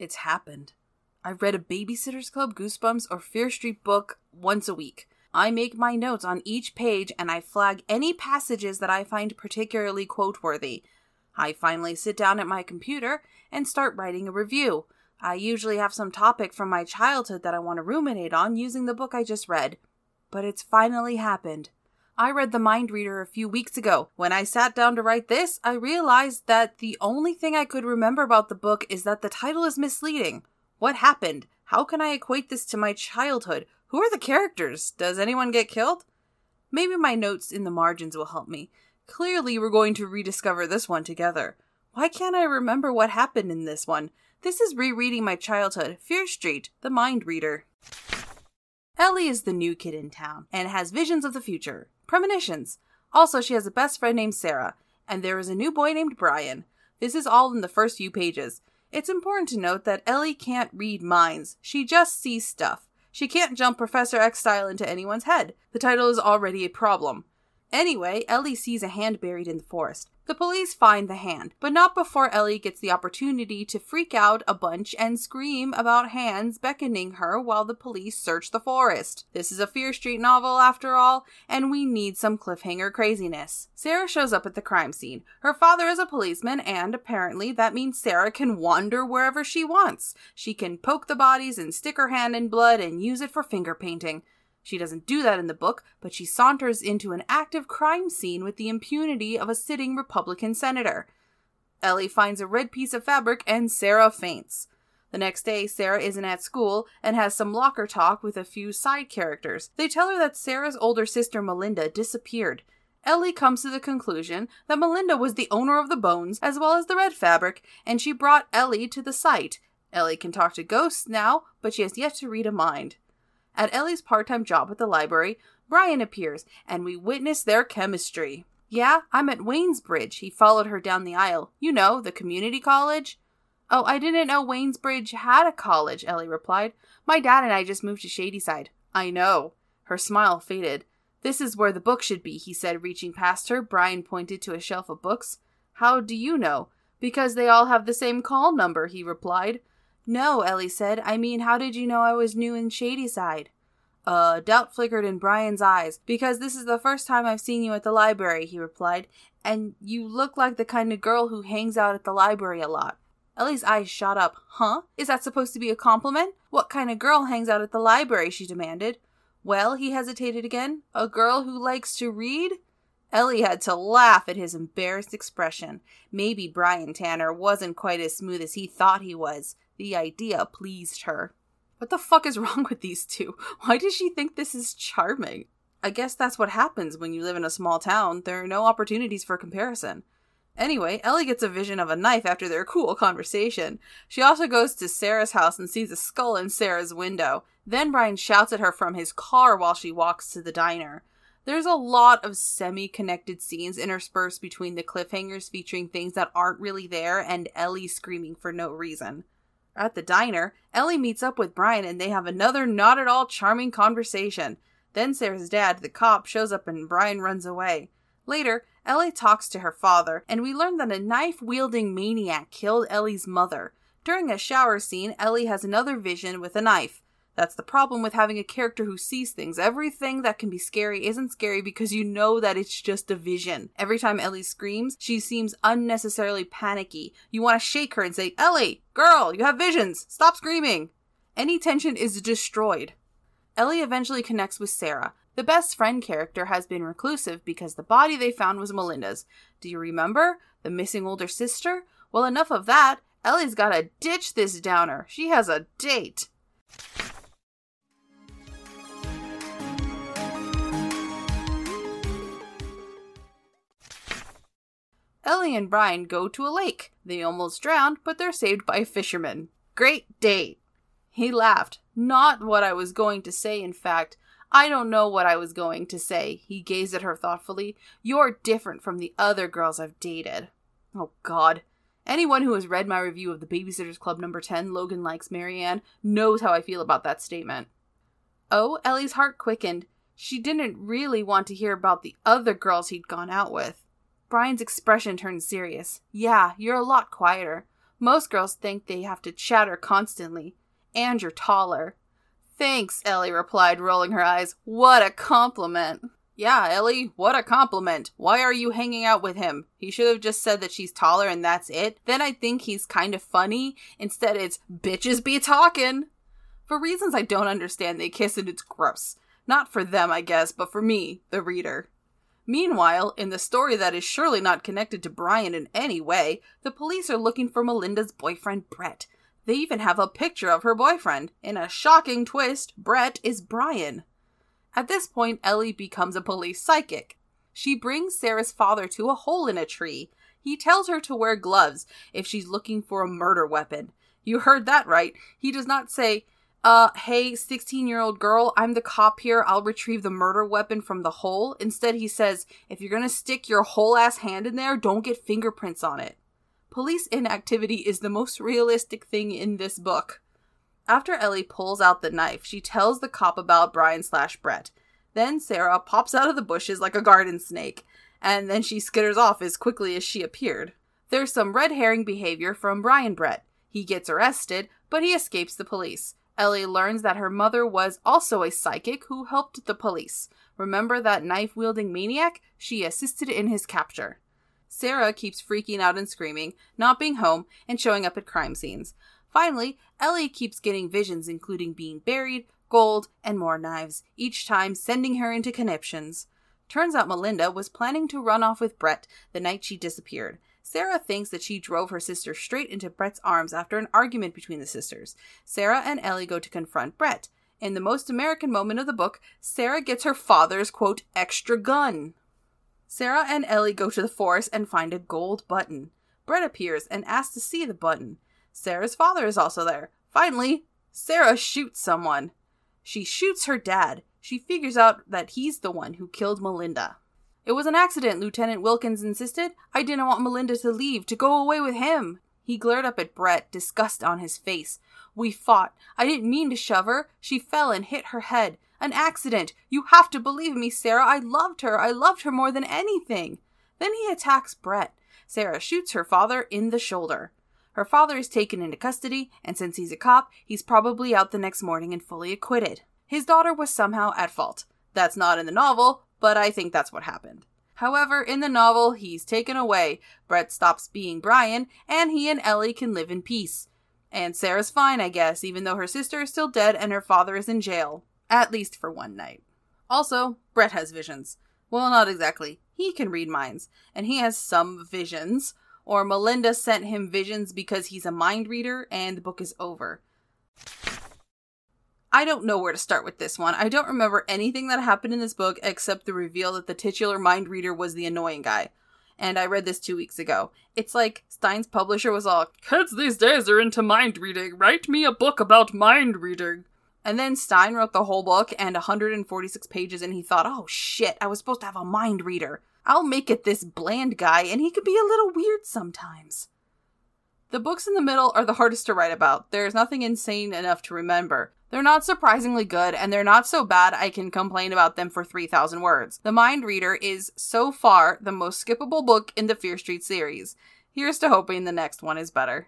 It's happened. I read a Babysitter's Club, Goosebumps, or Fear Street book once a week. I make my notes on each page and I flag any passages that I find particularly quote worthy. I finally sit down at my computer and start writing a review. I usually have some topic from my childhood that I want to ruminate on using the book I just read. But it's finally happened. I read The Mind Reader a few weeks ago. When I sat down to write this, I realized that the only thing I could remember about the book is that the title is misleading. What happened? How can I equate this to my childhood? Who are the characters? Does anyone get killed? Maybe my notes in the margins will help me. Clearly, we're going to rediscover this one together. Why can't I remember what happened in this one? This is rereading my childhood, Fear Street, The Mind Reader. Ellie is the new kid in town and has visions of the future, premonitions. Also, she has a best friend named Sarah, and there is a new boy named Brian. This is all in the first few pages. It's important to note that Ellie can't read minds, she just sees stuff. She can't jump Professor X style into anyone's head. The title is already a problem. Anyway, Ellie sees a hand buried in the forest. The police find the hand, but not before Ellie gets the opportunity to freak out a bunch and scream about hands beckoning her while the police search the forest. This is a Fear Street novel after all, and we need some cliffhanger craziness. Sarah shows up at the crime scene. Her father is a policeman, and apparently that means Sarah can wander wherever she wants. She can poke the bodies and stick her hand in blood and use it for finger painting. She doesn't do that in the book, but she saunters into an active crime scene with the impunity of a sitting Republican senator. Ellie finds a red piece of fabric and Sarah faints. The next day, Sarah isn't at school and has some locker talk with a few side characters. They tell her that Sarah's older sister Melinda disappeared. Ellie comes to the conclusion that Melinda was the owner of the bones as well as the red fabric, and she brought Ellie to the site. Ellie can talk to ghosts now, but she has yet to read a mind. At Ellie's part time job at the library, Brian appears, and we witness their chemistry. Yeah, I'm at Waynesbridge. He followed her down the aisle. You know, the community college. Oh, I didn't know Waynesbridge had a college, Ellie replied. My dad and I just moved to Shadyside. I know. Her smile faded. This is where the book should be, he said, reaching past her. Brian pointed to a shelf of books. How do you know? Because they all have the same call number, he replied. No, Ellie said. I mean, how did you know I was new in Shadyside? Uh, doubt flickered in Brian's eyes. Because this is the first time I've seen you at the library, he replied. And you look like the kind of girl who hangs out at the library a lot. Ellie's eyes shot up. Huh? Is that supposed to be a compliment? What kind of girl hangs out at the library? she demanded. Well, he hesitated again. A girl who likes to read? Ellie had to laugh at his embarrassed expression. Maybe Brian Tanner wasn't quite as smooth as he thought he was. The idea pleased her. What the fuck is wrong with these two? Why does she think this is charming? I guess that's what happens when you live in a small town. There are no opportunities for comparison. Anyway, Ellie gets a vision of a knife after their cool conversation. She also goes to Sarah's house and sees a skull in Sarah's window. Then Brian shouts at her from his car while she walks to the diner. There's a lot of semi connected scenes interspersed between the cliffhangers featuring things that aren't really there and Ellie screaming for no reason. At the diner, Ellie meets up with Brian and they have another not at all charming conversation. Then Sarah's dad, the cop, shows up and Brian runs away. Later, Ellie talks to her father, and we learn that a knife wielding maniac killed Ellie's mother. During a shower scene, Ellie has another vision with a knife. That's the problem with having a character who sees things. Everything that can be scary isn't scary because you know that it's just a vision. Every time Ellie screams, she seems unnecessarily panicky. You want to shake her and say, Ellie, girl, you have visions. Stop screaming. Any tension is destroyed. Ellie eventually connects with Sarah. The best friend character has been reclusive because the body they found was Melinda's. Do you remember? The missing older sister? Well, enough of that. Ellie's gotta ditch this downer. She has a date. Ellie and Brian go to a lake. They almost drown, but they're saved by a fisherman. Great date. He laughed. Not what I was going to say, in fact. I don't know what I was going to say. He gazed at her thoughtfully. You're different from the other girls I've dated. Oh, God. Anyone who has read my review of the Babysitters Club number 10, Logan Likes Mary Anne, knows how I feel about that statement. Oh, Ellie's heart quickened. She didn't really want to hear about the other girls he'd gone out with. Brian's expression turned serious. Yeah, you're a lot quieter. Most girls think they have to chatter constantly. And you're taller. Thanks, Ellie replied, rolling her eyes. What a compliment. Yeah, Ellie, what a compliment. Why are you hanging out with him? He should have just said that she's taller and that's it. Then I think he's kind of funny. Instead, it's bitches be talking. For reasons I don't understand, they kiss and it's gross. Not for them, I guess, but for me, the reader. Meanwhile, in the story that is surely not connected to Brian in any way, the police are looking for Melinda's boyfriend, Brett. They even have a picture of her boyfriend. In a shocking twist, Brett is Brian. At this point, Ellie becomes a police psychic. She brings Sarah's father to a hole in a tree. He tells her to wear gloves if she's looking for a murder weapon. You heard that right. He does not say, uh, hey, 16 year old girl, I'm the cop here. I'll retrieve the murder weapon from the hole. Instead, he says, if you're gonna stick your whole ass hand in there, don't get fingerprints on it. Police inactivity is the most realistic thing in this book. After Ellie pulls out the knife, she tells the cop about Brian slash Brett. Then Sarah pops out of the bushes like a garden snake, and then she skitters off as quickly as she appeared. There's some red herring behavior from Brian Brett. He gets arrested, but he escapes the police. Ellie learns that her mother was also a psychic who helped the police. Remember that knife wielding maniac? She assisted in his capture. Sarah keeps freaking out and screaming, not being home, and showing up at crime scenes. Finally, Ellie keeps getting visions, including being buried, gold, and more knives, each time sending her into conniptions. Turns out Melinda was planning to run off with Brett the night she disappeared. Sarah thinks that she drove her sister straight into Brett's arms after an argument between the sisters. Sarah and Ellie go to confront Brett. In the most American moment of the book, Sarah gets her father's, quote, extra gun. Sarah and Ellie go to the forest and find a gold button. Brett appears and asks to see the button. Sarah's father is also there. Finally, Sarah shoots someone. She shoots her dad. She figures out that he's the one who killed Melinda. It was an accident, Lieutenant Wilkins insisted. I didn't want Melinda to leave, to go away with him. He glared up at Brett, disgust on his face. We fought. I didn't mean to shove her. She fell and hit her head. An accident. You have to believe me, Sarah. I loved her. I loved her more than anything. Then he attacks Brett. Sarah shoots her father in the shoulder. Her father is taken into custody, and since he's a cop, he's probably out the next morning and fully acquitted. His daughter was somehow at fault. That's not in the novel, but I think that's what happened. However, in the novel, he's taken away. Brett stops being Brian, and he and Ellie can live in peace. And Sarah's fine, I guess, even though her sister is still dead and her father is in jail. At least for one night. Also, Brett has visions. Well, not exactly. He can read minds, and he has some visions, or Melinda sent him visions because he's a mind reader and the book is over. I don't know where to start with this one. I don't remember anything that happened in this book except the reveal that the titular mind reader was the annoying guy. And I read this two weeks ago. It's like Stine's publisher was all, Kids these days are into mind reading. Write me a book about mind reading. And then Stine wrote the whole book and 146 pages, and he thought, oh shit, I was supposed to have a mind reader. I'll make it this bland guy, and he could be a little weird sometimes. The books in the middle are the hardest to write about. There's nothing insane enough to remember. They're not surprisingly good, and they're not so bad I can complain about them for 3,000 words. The Mind Reader is, so far, the most skippable book in the Fear Street series. Here's to hoping the next one is better.